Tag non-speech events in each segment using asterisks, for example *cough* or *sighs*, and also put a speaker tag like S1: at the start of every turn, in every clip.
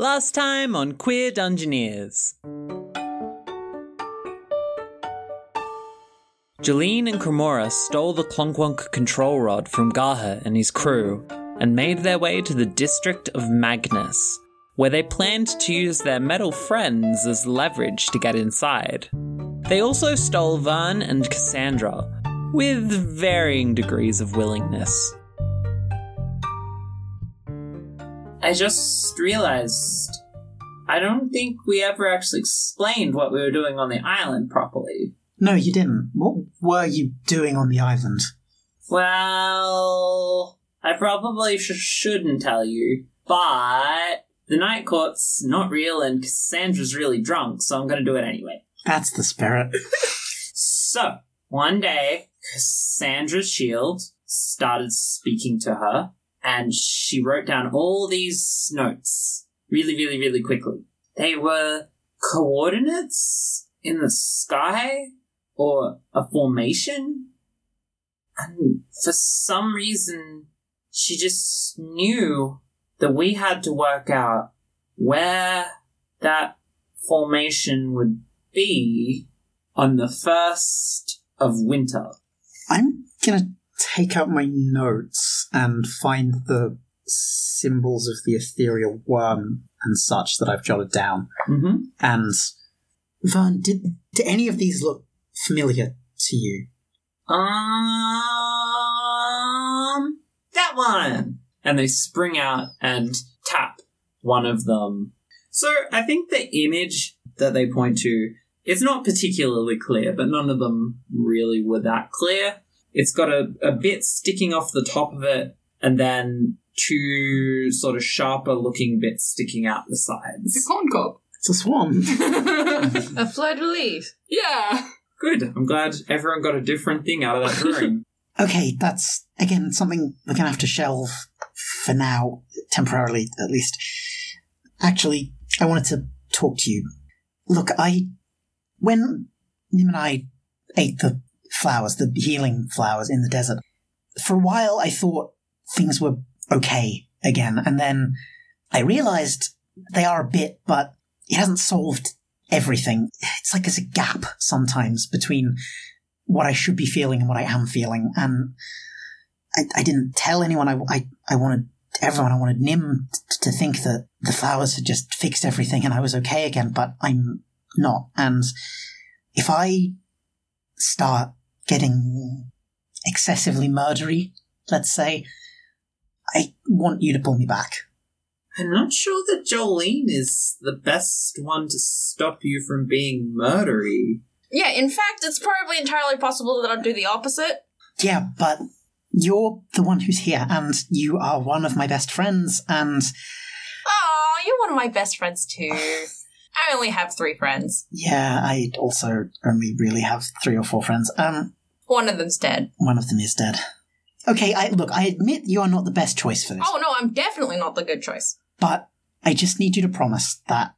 S1: Last time on Queer Dungeoneers. Jolene and Cremora stole the Clonkwonk control rod from Gaha and his crew and made their way to the district of Magnus, where they planned to use their metal friends as leverage to get inside. They also stole Vern and Cassandra, with varying degrees of willingness.
S2: I just realized I don't think we ever actually explained what we were doing on the island properly.
S3: No, you didn't. What were you doing on the island?
S2: Well, I probably sh- shouldn't tell you, but the night court's not real and Cassandra's really drunk, so I'm gonna do it anyway.
S3: That's the spirit. *laughs*
S2: So, one day, Cassandra's shield started speaking to her, and she wrote down all these notes really, really, really quickly. They were coordinates in the sky or a formation. And for some reason, she just knew that we had to work out where that formation would be on the first of winter.
S3: I'm gonna take out my notes and find the symbols of the ethereal worm and such that I've jotted down.
S2: Mm-hmm.
S3: And Vern, did, did any of these look familiar to you?
S2: Um, that one. And they spring out and tap one of them. So I think the image that they point to is not particularly clear, but none of them really were that clear. It's got a, a bit sticking off the top of it, and then two sort of sharper looking bits sticking out the sides.
S4: It's a corn cob.
S3: It's a swan. *laughs*
S5: A fleur de lis.
S4: yeah.
S2: Good. I'm glad everyone got a different thing out of that drawing. *laughs*
S3: okay, that's, again, something we're gonna have to shelve for now, temporarily at least. Actually, I wanted to talk to you. Look, I. When Nim and I ate the flowers, the healing flowers in the desert, for a while I thought things were okay again, and then I realized they are a bit, but it hasn't solved everything. It's like there's a gap sometimes between what I should be feeling and what I am feeling, and I, I didn't tell anyone. I, I, I wanted everyone. I wanted Nim t- to think that the flowers had just fixed everything and I was okay again, but I'm not. And if I start getting excessively murdery, let's say, I want you to pull me back.
S2: I'm not sure that Jolene is the best one to stop you from being murdery.
S5: Yeah, in fact, it's probably entirely possible that I'd do the opposite.
S3: Yeah, but you're the one who's here, and you are one of my best friends, and
S5: Oh, you're one of my best friends too. *sighs* I only have three friends.
S3: yeah, I also only really have three or four friends. Um,
S5: One of them's dead.
S3: one of them is dead. Okay, I look, I admit you are not the best choice for this.
S5: Oh no, I'm definitely not the good choice.
S3: But I just need you to promise that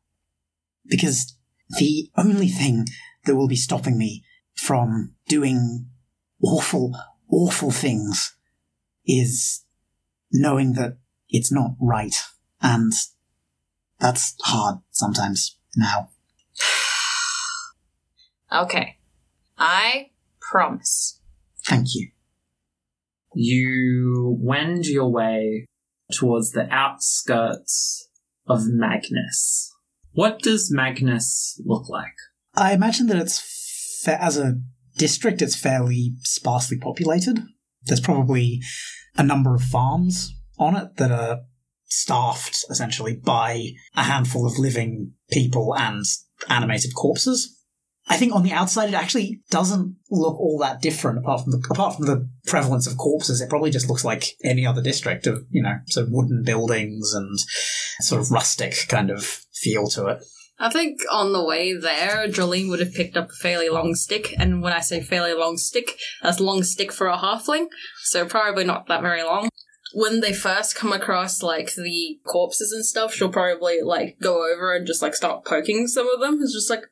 S3: because the only thing that will be stopping me from doing awful, awful things is knowing that it's not right. And that's hard sometimes now. *sighs*
S5: Okay. I promise.
S3: Thank you.
S2: You wend your way towards the outskirts of Magnus. What does Magnus look like?
S3: I imagine that it's, fa- as a district, it's fairly sparsely populated. There's probably a number of farms on it that are staffed essentially by a handful of living people and animated corpses. I think on the outside it actually doesn't look all that different apart from the apart from the prevalence of corpses. It probably just looks like any other district of, you know, sort of wooden buildings and sort of rustic kind of feel to it.
S4: I think on the way there, Jolene would have picked up a fairly long stick, and when I say fairly long stick, that's long stick for a halfling, so probably not that very long. When they first come across like the corpses and stuff, she'll probably like go over and just like start poking some of them. It's just like,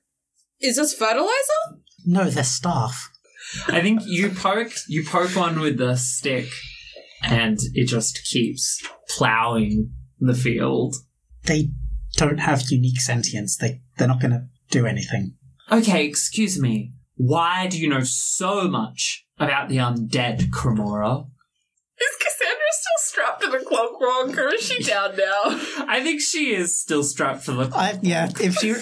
S4: is this fertilizer?
S3: No, they're staff.
S2: I think you poke you poke one with the stick and it just keeps plowing the field.
S3: They don't have unique sentience. They they're not going to do anything.
S2: Okay, excuse me. Why do you know so much about the undead, Cremora?
S4: Is Cassandra still strapped to the clonkwonk, or is she down now? *laughs*
S2: I think she is still strapped to the.
S3: I, yeah, if she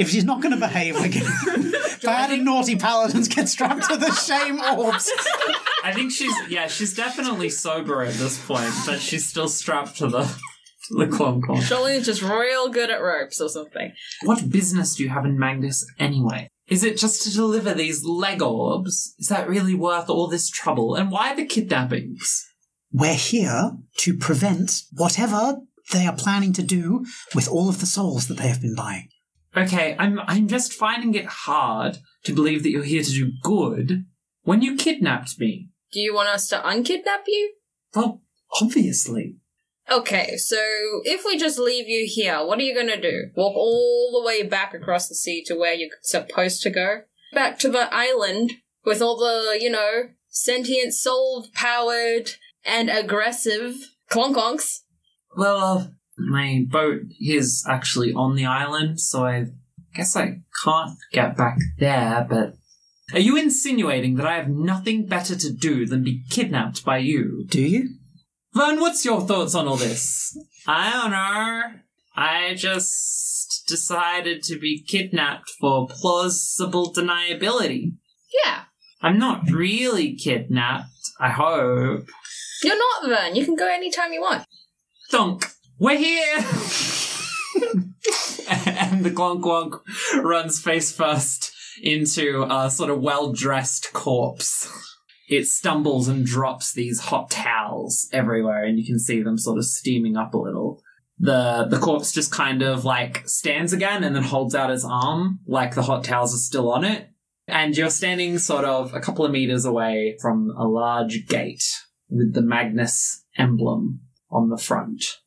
S3: if she's not going to behave, like *laughs* bad and naughty paladins get strapped to the shame orbs. *laughs*
S2: I think she's yeah, she's definitely sober at this point, but she's still strapped to the to the clonkwonk.
S4: Jolene's just real good at ropes or something.
S2: What business do you have in Magnus anyway? Is it just to deliver these leg orbs? Is that really worth all this trouble? And why the kidnappings?
S3: We're here to prevent whatever they are planning to do with all of the souls that they have been buying.
S2: Okay, I'm I'm just finding it hard to believe that you're here to do good when you kidnapped me.
S4: Do you want us to unkidnap you?
S2: Well, obviously.
S4: Okay, so if we just leave you here, what are you gonna do? Walk all the way back across the sea to where you're supposed to go? Back to the island with all the, you know, sentient, soul powered, and aggressive clonkwonks?
S2: Well, uh, my boat is actually on the island, so I guess I can't get back there, but. Are you insinuating that I have nothing better to do than be kidnapped by you?
S3: Do you?
S2: Vern, what's your thoughts on all this? I don't know. I just decided to be kidnapped for plausible deniability.
S4: Yeah.
S2: I'm not really kidnapped, I hope.
S4: You're not, Vern. You can go anytime you want.
S2: Thunk! We're here! *laughs* and the clonkwonk runs face first into a sort of well dressed corpse. It stumbles and drops these hot towels everywhere, and you can see them sort of steaming up a little. The the corpse just kind of like stands again and then holds out his arm, like the hot towels are still on it. And you're standing sort of a couple of meters away from a large gate with the Magnus emblem on the front.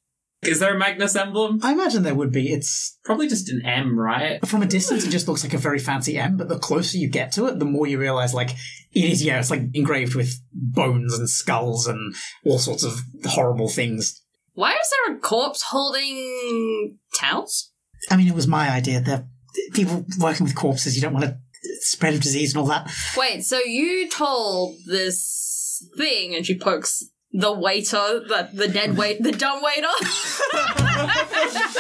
S2: Is there a Magnus emblem?
S3: I imagine there would be. It's
S2: Probably just an M, right?
S3: from a distance, it just looks like a very fancy M, but the closer you get to it, the more you realize, like, it is, yeah, it's like engraved with bones and skulls and all sorts of horrible things.
S4: Why is there a corpse holding towels?
S3: I mean, it was my idea. They're people working with corpses, you don't want to spread of disease and all that.
S4: Wait, so you told this thing, and she pokes the waiter, the, the dead wait, the dumb waiter. *laughs*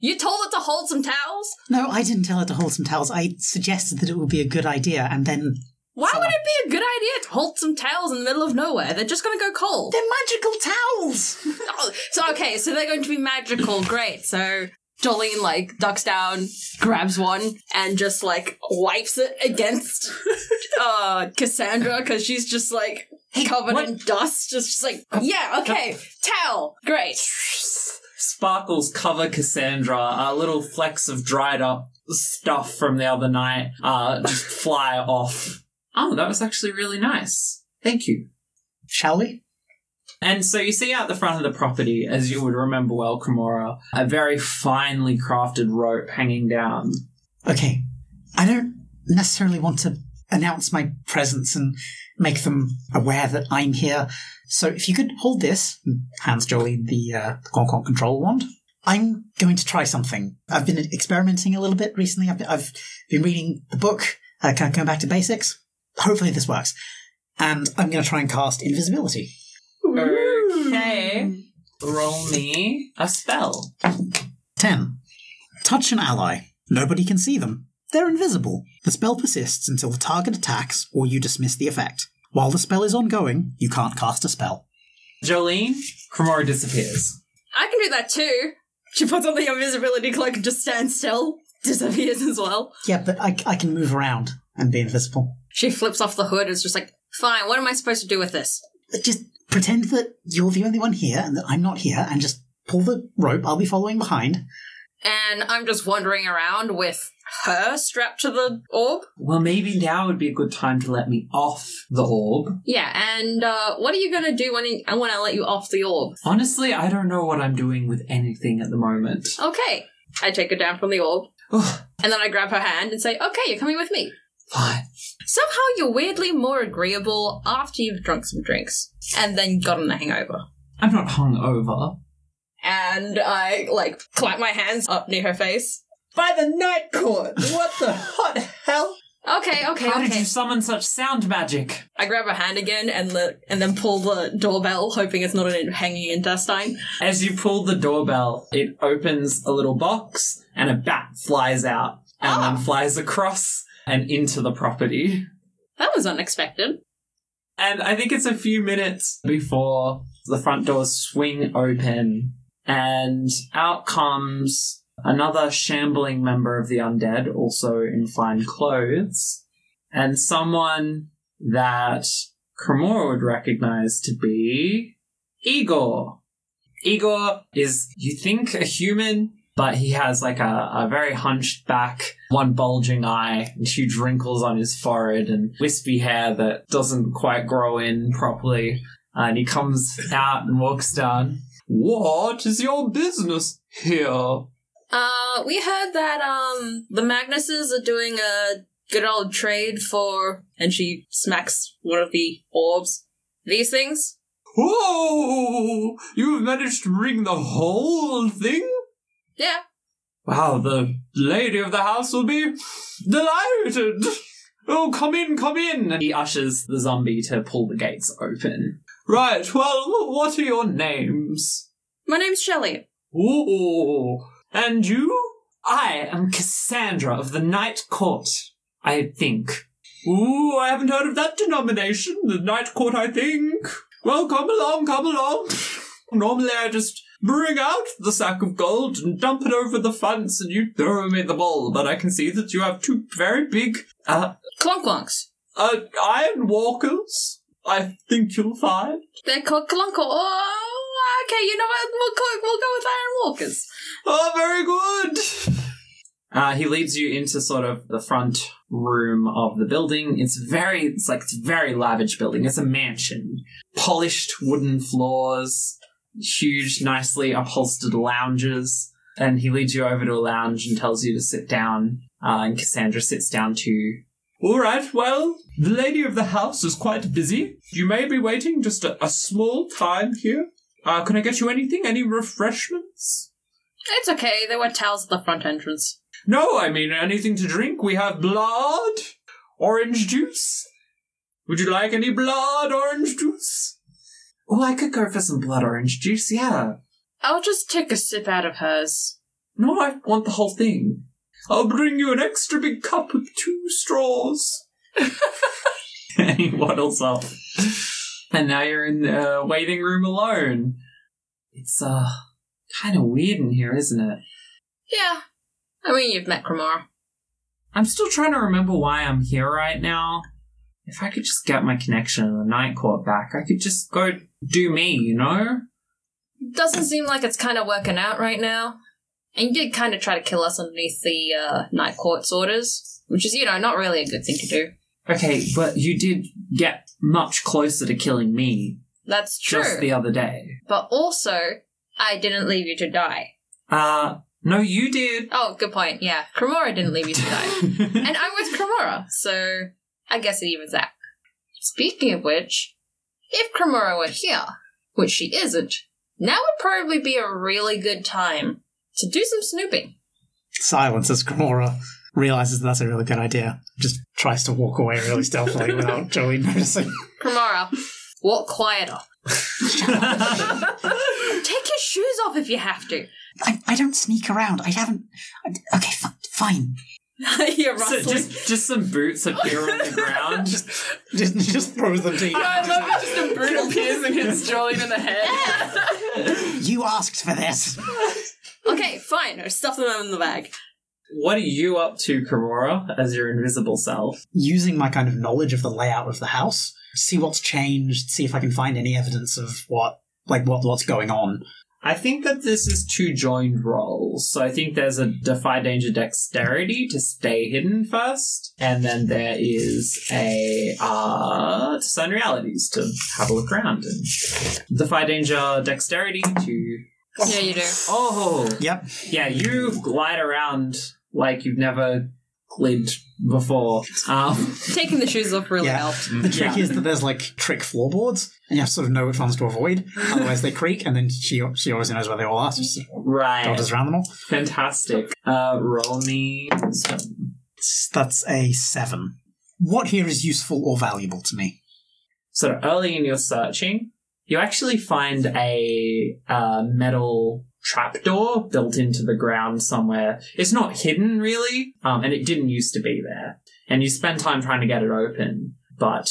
S4: you told it to hold some towels?
S3: No, I didn't tell her to hold some towels. I suggested that it would be a good idea, and then
S4: Why would it be a good idea to hold some towels in the middle of nowhere? They're just going to go cold.
S3: they're magical towels. *laughs*
S4: Oh, so okay, so they're going to be magical. Great. So Jolene like ducks down, grabs one, and just like wipes it against uh Cassandra because she's just like covered
S2: what?
S4: in dust. Just, just like yeah, okay, towel, great.
S2: Sparkles cover Cassandra. Uh, little flecks of dried up stuff from the other night uh, just fly off. Oh, that was actually really nice. Thank you.
S3: Shall we?
S2: And so you see out the front of the property, as you would remember well, Cremora, a very finely crafted rope hanging down.
S3: Okay. I don't necessarily want to announce my presence and make them aware that I'm here. So if you could hold this, hands Jolene the uh, the clonkwonk control wand. I'm going to try something. I've been experimenting a little bit recently. I've been, I've been reading the book, uh, kind of going back to basics. Hopefully this works. And I'm going to try and cast invisibility.
S2: Okay. Roll me a spell.
S3: 10. Touch an ally. Nobody can see them. They're invisible. The spell persists until the target attacks or you dismiss the effect. While the spell is ongoing, you can't cast a spell.
S2: Jolene, Cremora disappears.
S4: I can do that too. She puts on the invisibility cloak and just stands still, disappears as well.
S3: Yeah, but I, I can move around and be invisible.
S4: She flips off the hood. And it's just like fine. What am I supposed to do with this?
S3: Uh, just pretend that you're the only one here and that I'm not here and just pull the rope. I'll be following behind.
S4: And I'm just wandering around with her strapped to the orb.
S2: Well, maybe now would be a good time to let me off the orb.
S4: Yeah, and uh, what are you gonna do when I when I let you off the orb?
S2: Honestly, I don't know what I'm doing with anything at the moment.
S4: Okay, I take her down from the orb, and then I grab her hand and say, "Okay, you're coming with me."
S2: fine.
S4: Somehow you're weirdly more agreeable after you've drunk some drinks and then gotten a hangover.
S2: I'm not hung over.
S4: and I like clap my hands up near her face.
S1: By the night court! What the hot hell?
S4: Okay, okay,
S2: How did
S4: okay.
S2: you summon such sound magic?
S4: I grab her hand again and le- and then pull the doorbell, hoping it's not an hanging intestine.
S2: As you pull the doorbell, it opens a little box and a bat flies out and
S4: Ah.
S2: then flies across and into the property.
S4: That was unexpected.
S2: And I think it's a few minutes before the front doors swing open and out comes another shambling member of the undead, also in fine clothes, and someone that Cremora would recognize to be Igor. Igor is, you think, a human, but he has like a, a very hunched back, one bulging eye, and huge wrinkles on his forehead, and wispy hair that doesn't quite grow in properly. And he comes out and walks down. What is your business here?
S4: Uh, we heard that um the Magnuses are doing a good old trade for, and she smacks one of the orbs. These things.
S2: Oh, you've managed to bring the whole thing?
S4: Yeah.
S2: Wow, the lady of the house will be delighted. Oh, come in, come in. And he ushers the zombie to pull the gates open. Right, well, what are your names?
S4: My name's Shelley.
S2: Ooh, and you? I am Cassandra of the Night Court, I think. Ooh, I haven't heard of that denomination, the Night Court, I think. Well, come along, come along. Normally I just bring out the sack of gold and dump it over the fence and you throw me the ball, but I can see that you have two very big, uh,
S4: Clonk clonks.
S2: uh, iron walkers. I think you'll find.
S4: They're called clonk. Oh, okay. You know what? We'll go, we'll go with Iron Walkers.
S2: Oh, very good. *laughs* Uh, he leads you into sort of the front room of the building. It's very, it's like it's a very lavish building. It's a mansion, polished wooden floors, huge, nicely upholstered lounges. And he leads you over to a lounge and tells you to sit down. Uh, and Cassandra sits down too. All right, well, the lady of the house is quite busy. You may be waiting just a, a small time here. Uh, can I get you anything? Any refreshments?
S4: It's okay. There were towels at the front entrance.
S2: No, I mean anything to drink. We have blood, orange juice. Would you like any blood orange juice? Oh, I could go for some blood orange juice, yeah.
S4: I'll just take a sip out of hers.
S2: No, I want the whole thing. I'll bring you an extra big cup with two straws. and he waddles off. *laughs* And now you're in the waiting room alone. It's, uh, kind of weird in here, isn't it?
S4: Yeah. I mean, you've met Cremora.
S2: I'm still trying to remember why I'm here right now. If I could just get my connection in the night court back, I could just go do me, you know?
S5: Doesn't seem like it's kind of working out right now.
S4: And you did kind of try to kill us underneath the uh, Night Court's orders, which is, you know, not really a good thing to do.
S2: Okay, but you did get much closer to killing me
S4: That's true.
S2: just the other day.
S4: But also, I didn't leave you to die.
S2: Uh, no, you did.
S4: Oh, good point. Yeah, Cremora didn't leave you to die. *laughs* and I'm with Cremora, so I guess it evens out. Speaking of which, if Cremora were here, which she isn't, now would probably be a really good time to do some snooping.
S3: Silence as Cremora realizes that that's a really good idea. Just tries to walk away really stealthily *laughs* without Joey noticing.
S4: Cremora, walk quieter. *laughs* Take your shoes off if you have to.
S3: I, I don't sneak around. I haven't. I, okay, fi- fine. *laughs*
S4: You're
S2: So
S4: rustling.
S2: just, just some boots appear on the ground.
S3: Just, just, just throws them to you.
S4: I love how just a boot appears and hits Jolene in the head.
S3: You asked for this.
S4: okay, fine. I stuff them in the bag.
S2: What are you up to, Cremora, as your invisible self?
S3: Using my kind of knowledge of the layout of the house, see what's changed, see if I can find any evidence of what, like what what's going on.
S2: I think that this is two joined roles. So I think there's a defy danger dexterity to stay hidden first, and then there is a uh discern realities to have a look around and defy danger dexterity to
S4: Yeah, you do.
S2: oh
S3: Yep.
S2: yeah you glide around like you've never lid before. Um,
S4: Taking the shoes off really
S3: Yeah.
S4: helped.
S3: The trick is that there's like trick floorboards, and you have to sort of know which ones to avoid. *laughs* Otherwise, they creak, and then she she always knows where they all are. So she just
S2: right.
S3: dodges around them all.
S2: Fantastic. Uh, roll me some.
S3: That's a seven. What here is useful or valuable to me?
S2: So early in your searching, you actually find a uh, metal trapdoor built into the ground somewhere. It's not hidden really, um, and it didn't used to be there. And you spend time trying to get it open, but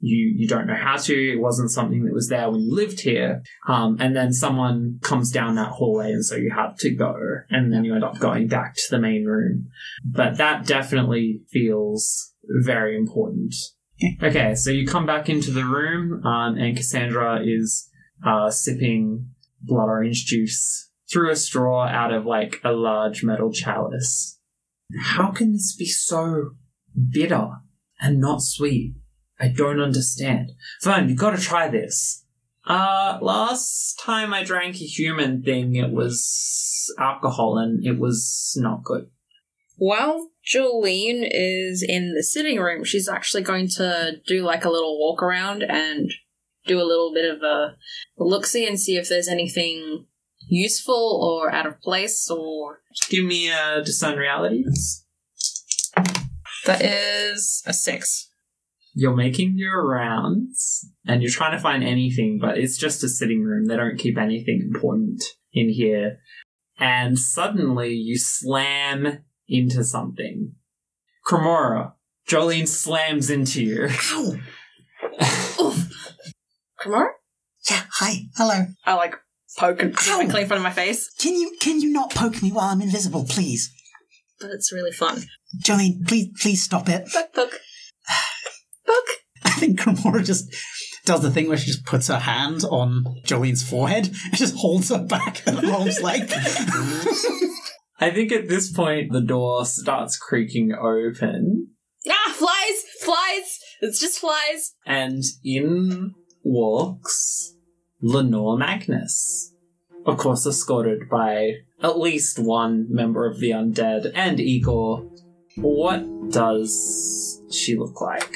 S2: you you don't know how to. It wasn't something that was there when you lived here. Um, and then someone comes down that hallway, and so you have to go, and then you end up going back to the main room. But that definitely feels very important. Okay, so you come back into the room, um, and Cassandra is uh, sipping blood orange juice through a straw out of like a large metal chalice. How can this be so bitter and not sweet? I don't understand. Vern, you gotta try this. Uh, last time I drank a human thing, it was alcohol and it was not good.
S4: While Jolene is in the sitting room, she's actually going to do like a little walk around and do a little bit of a look see and see if there's anything useful or out of place or.
S2: Give me a discern realities.
S4: That is a six.
S2: you're making your rounds and you're trying to find anything, but it's just a sitting room. They don't keep anything important in here. And suddenly you slam into something. Cremora, Jolene slams into you.
S3: Ow! *laughs*
S4: Oof. Cremora?
S3: Yeah, hi, hello.
S4: I like poke and
S3: Ow.
S4: directly in front of my face,
S3: Can you can you not poke me while I'm invisible, please?
S4: but it's really fun.
S3: Jolene, please please stop it.
S4: Poke, poke. *sighs* Poke.
S3: I think Cremora just does the thing where she just puts her hand on Jolene's forehead and just holds her back at arm's length. *laughs*
S2: I think at this point the door starts creaking open
S4: Ah, flies! Flies! It's just flies.
S2: and in walks Lenore Magnus. Of course, escorted by at least one member of the undead and Igor. What does she look like?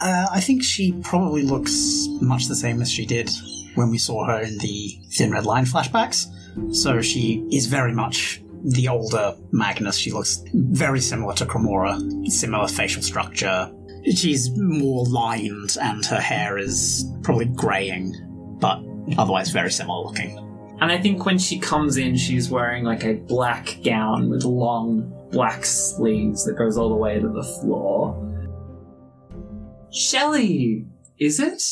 S3: Uh, I think she probably looks much the same as she did when we saw her in the Thin Red Line flashbacks. So she is very much the older Magnus. She looks very similar to Cremora, similar facial structure. She's more lined and her hair is probably greying, but otherwise very similar looking.
S2: And I think when she comes in, she's wearing like a black gown with long black sleeves that goes all the way to the floor. Shelley, is it?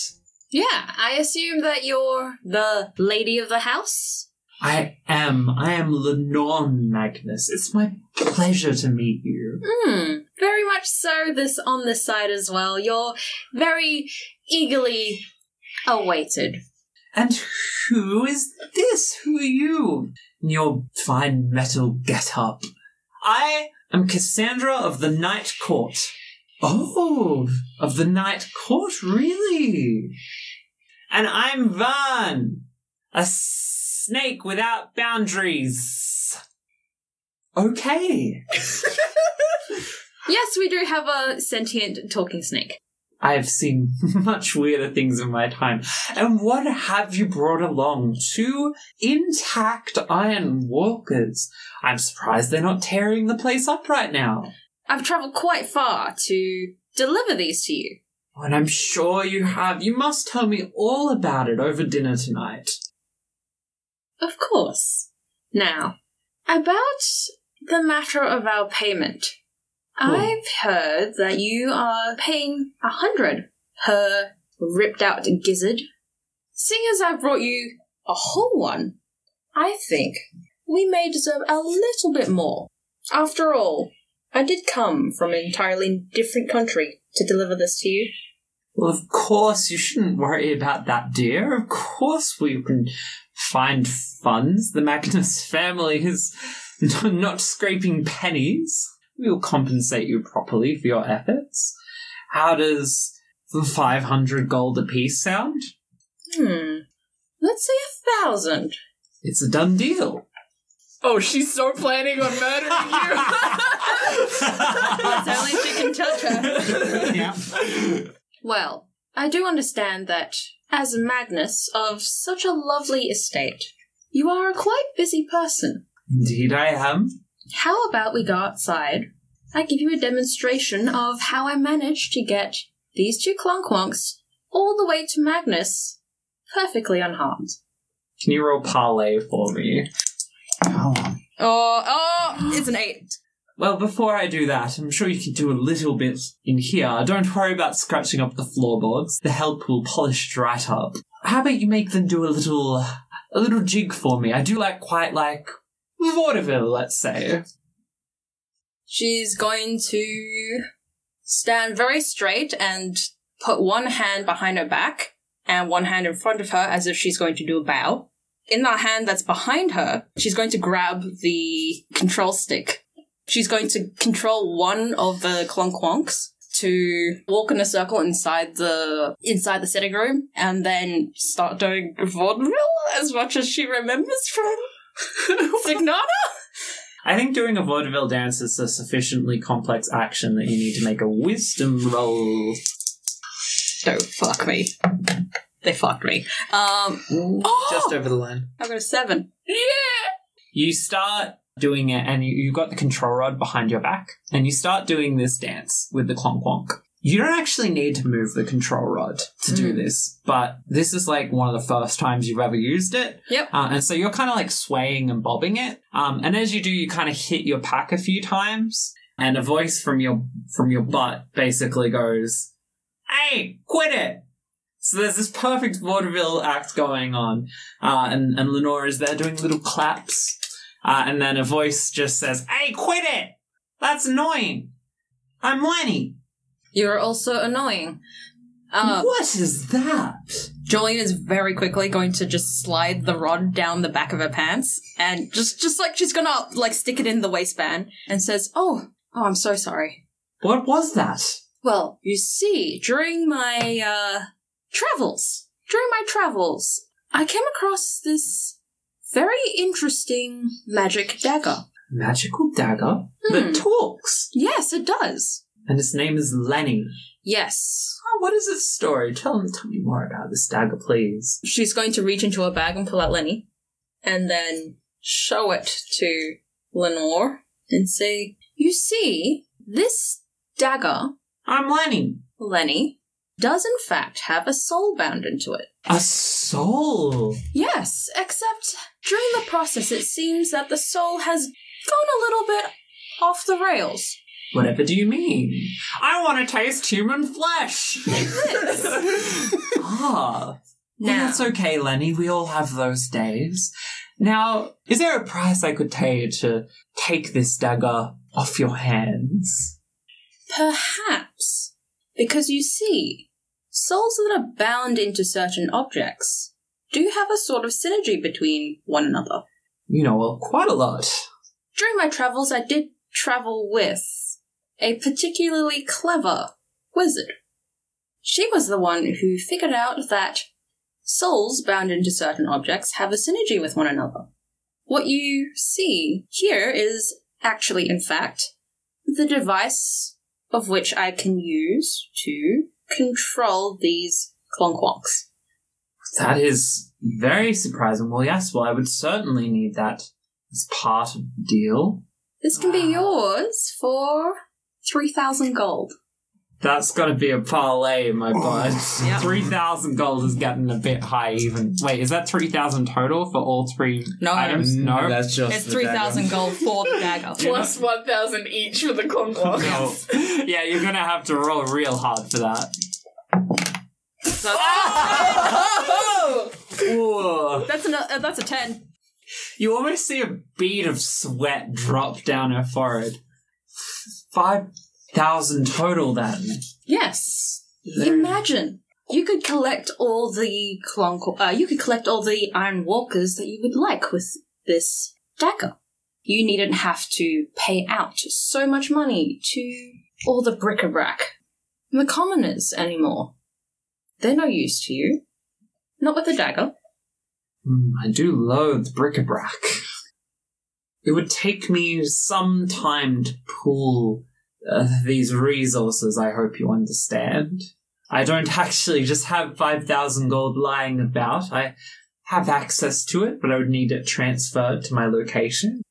S4: Yeah, I assume that you're the lady of the house?
S2: I am. I am Lenore Magnus. It's my pleasure to meet you.
S4: Hmm, very much so this on this side as well. You're very eagerly awaited.
S2: And who is this? Who are you? In your fine metal get up. I am Cassandra of the Night Court. Oh, of the Night Court, really? And I'm Van, a snake without boundaries. Okay. *laughs*
S4: Yes, we do have a sentient talking snake.
S2: I have seen *laughs* much weirder things in my time. And what have you brought along? Two intact iron walkers. I'm surprised they're not tearing the place up right now.
S4: I've travelled quite far to deliver these to you.
S2: And I'm sure you have. You must tell me all about it over dinner tonight.
S4: Of course. Now, about the matter of our payment. I've heard that you are paying a hundred per ripped out gizzard. Seeing as I've brought you a whole one, I think we may deserve a little bit more. After all, I did come from an entirely different country to deliver this to you.
S2: Well, of course, you shouldn't worry about that, dear. Of course, we can find funds. The Magnus family is *laughs* not scraping pennies. We will compensate you properly for your efforts. How does the 500 gold apiece sound?
S4: Hmm. Let's say a thousand.
S2: It's a done deal.
S6: Oh, she's so planning on murdering you. *laughs*
S4: If only she can touch her.
S3: Yeah.
S4: Well, I do understand that as Magnus of such a lovely estate, you are a quite busy person.
S2: Indeed, I am.
S4: How about we go outside? I give you a demonstration of how I managed to get these two clonkwonks all the way to Magnus perfectly unharmed.
S2: Can you roll parlay for me?
S3: Hold on.
S4: Oh, oh, it's an eight.
S2: Well, before I do that, I'm sure you can do a little bit in here. Don't worry about scratching up the floorboards. The help will polish it right up. How about you make them do a little, a little jig for me? I do like quite like vaudeville, let's say.
S4: She's going to stand very straight and put one hand behind her back and one hand in front of her as if she's going to do a bow. In that hand that's behind her, she's going to grab the control stick. She's going to control one of the clonkwonks to walk in a circle inside the inside the sitting room and then start doing vaudeville as much as she remembers from *laughs* Signata.
S2: I think doing a vaudeville dance is a sufficiently complex action that you need to make a wisdom roll.
S4: Don't fuck me. They fucked me. Um, oh,
S6: Just over the line.
S4: I've got a seven. Yeah!
S2: You start doing it, and you, you've got the control rod behind your back, and you start doing this dance with the clonk wonk. You don't actually need to move the control rod to do this, but this is like one of the first times you've ever used it.
S4: Yep.
S2: Uh, and so you're kind of like swaying and bobbing it. Um, and as you do, you kind of hit your pack a few times, and a voice from your from your butt basically goes, "Hey, quit it!" So there's this perfect vaudeville act going on, uh, and and Lenore is there doing little claps, uh, and then a voice just says, "Hey, quit it! That's annoying. I'm Lenny."
S4: You're also annoying. Um,
S2: what is that?
S4: Jolene is very quickly going to just slide the rod down the back of her pants and just, just like she's gonna like stick it in the waistband and says, "Oh, oh, I'm so sorry."
S2: What was that?
S4: Well, you see, during my uh travels, during my travels, I came across this very interesting magic dagger.
S2: Magical dagger
S4: Hmm.
S2: that talks,
S4: Yes, it does.
S2: And his name is Lenny.
S4: Yes.
S2: Oh, what is his story? Tell tell me more about this dagger, please.
S4: She's going to reach into her bag and pull out Lenny, and then show it to Lenore and say, You see, this dagger,
S2: I'm Lenny.
S4: Lenny, does in fact have a soul bound into it.
S2: A soul.
S4: Yes, except during the process it seems that the soul has gone a little bit off the rails.
S2: Whatever do you mean? I want to taste human flesh. *laughs* ah, well,
S4: Now,
S2: that's okay, Lenny. We all have those days. Now, is there a price I could pay to take this dagger off your hands?
S4: perhaps, because you see, souls that are bound into certain objects do have a sort of synergy between one another.
S2: You know, well, quite a lot.
S4: During my travels, I did travel with a particularly clever wizard. She was the one who figured out that souls bound into certain objects have a synergy with one another. What you see here is actually, in fact, the device of which I can use to control these clonkwonks.
S2: That is very surprising. Well, yes, well, I would certainly need that as part of the deal.
S4: This can be ah. yours for 3,000 gold.
S2: That's got to be a parlay, my bud.
S4: Yeah.
S2: 3,000 gold is getting a bit high, even. Wait, is that 3,000 total for all three
S4: No.
S2: items? No.
S6: That's just
S4: It's
S6: the
S4: 3,000 gold for the dagger. *laughs*
S6: Plus 1,000 each for the clonkwonk.
S2: No. *laughs* yeah, you're gonna have to roll real hard for that. *laughs*
S6: Oh!
S2: Whoa.
S4: That's, an, uh, that's a 10.
S2: You almost see a bead of sweat drop down her forehead. 5,000 total then.
S4: Yes.
S2: There-
S4: Imagine you could collect all the clonk. Uh, you could collect all the iron walkers that you would like with this dagger. You needn't have to pay out so much money to all the bric-a-brac, the commoners anymore. They're no use to you. Not with the dagger.
S2: Hmm, I do loathe bric-a-brac. *laughs* it would take me some time to pull uh, these resources, I hope you understand. I don't *laughs* actually just have 5,000 gold lying about. I have access to it, but I would need it transferred to my location.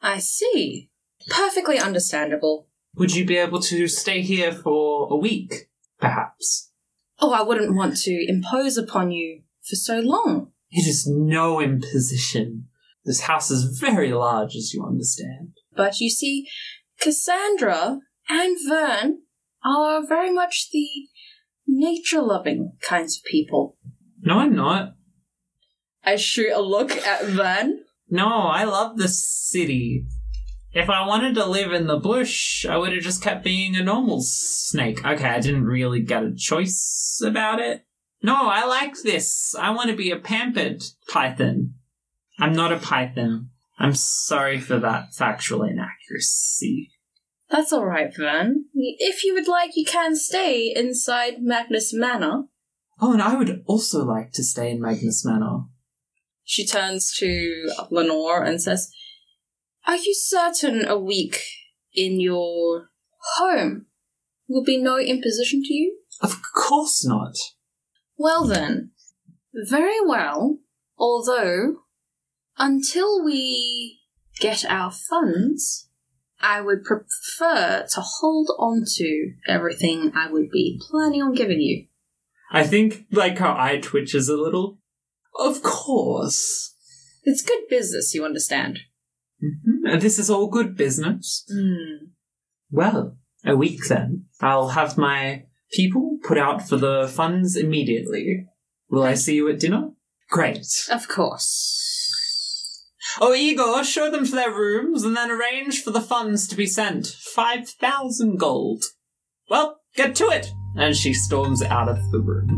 S4: I see. Perfectly understandable.
S2: Would you be able to stay here for a week, perhaps?
S4: Oh, I wouldn't want to impose upon you for so long.
S2: It is no imposition. This house is very large, as you understand.
S4: But you see, Cassandra and Vern are very much the nature loving kinds of people.
S2: No, I'm not.
S4: I shoot a look at Vern.
S2: No, I love the city. If I wanted to live in the bush, I would have just kept being a normal snake. Okay, I didn't really get a choice about it. No, I like this. I want to be a pampered python. I'm not a python. I'm sorry for that factual inaccuracy.
S4: That's all right, Vern. If you would like, you can stay inside Magnus Manor.
S2: Oh, and I would also like to stay in Magnus Manor.
S4: She turns to Lenore and says, Are you certain a week in your home will be no imposition to you?
S2: Of course not.
S4: Well then, very well, although until we get our funds, I would prefer to hold on to everything I would be planning on giving you.
S2: I think, like, her eye twitches a little. Of course.
S4: It's good business, you understand.
S2: Mhm. And This is all good business.
S4: Hmm.
S2: Well, a week then. I'll have my people put out for the funds immediately. Will I see you at dinner? Great.
S4: Of course.
S2: Oh, Igor, show them to their rooms and then arrange for the funds to be sent. 5,000 gold. Well, get to it! And she storms out of the room.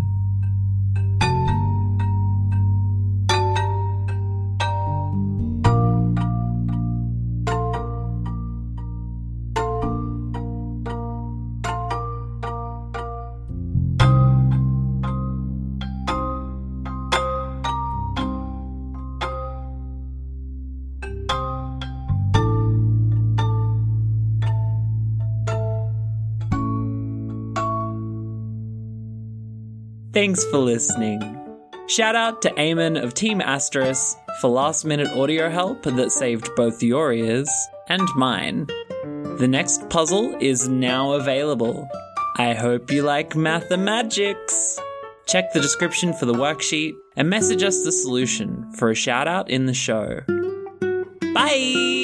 S2: Thanks for listening. Shout out to Eamon of Team Asteris for last minute audio help that saved both your ears and mine. The next puzzle is now available. I hope you like mathemagics. Check the description for the worksheet and message us the solution for a shout out in the show. Bye!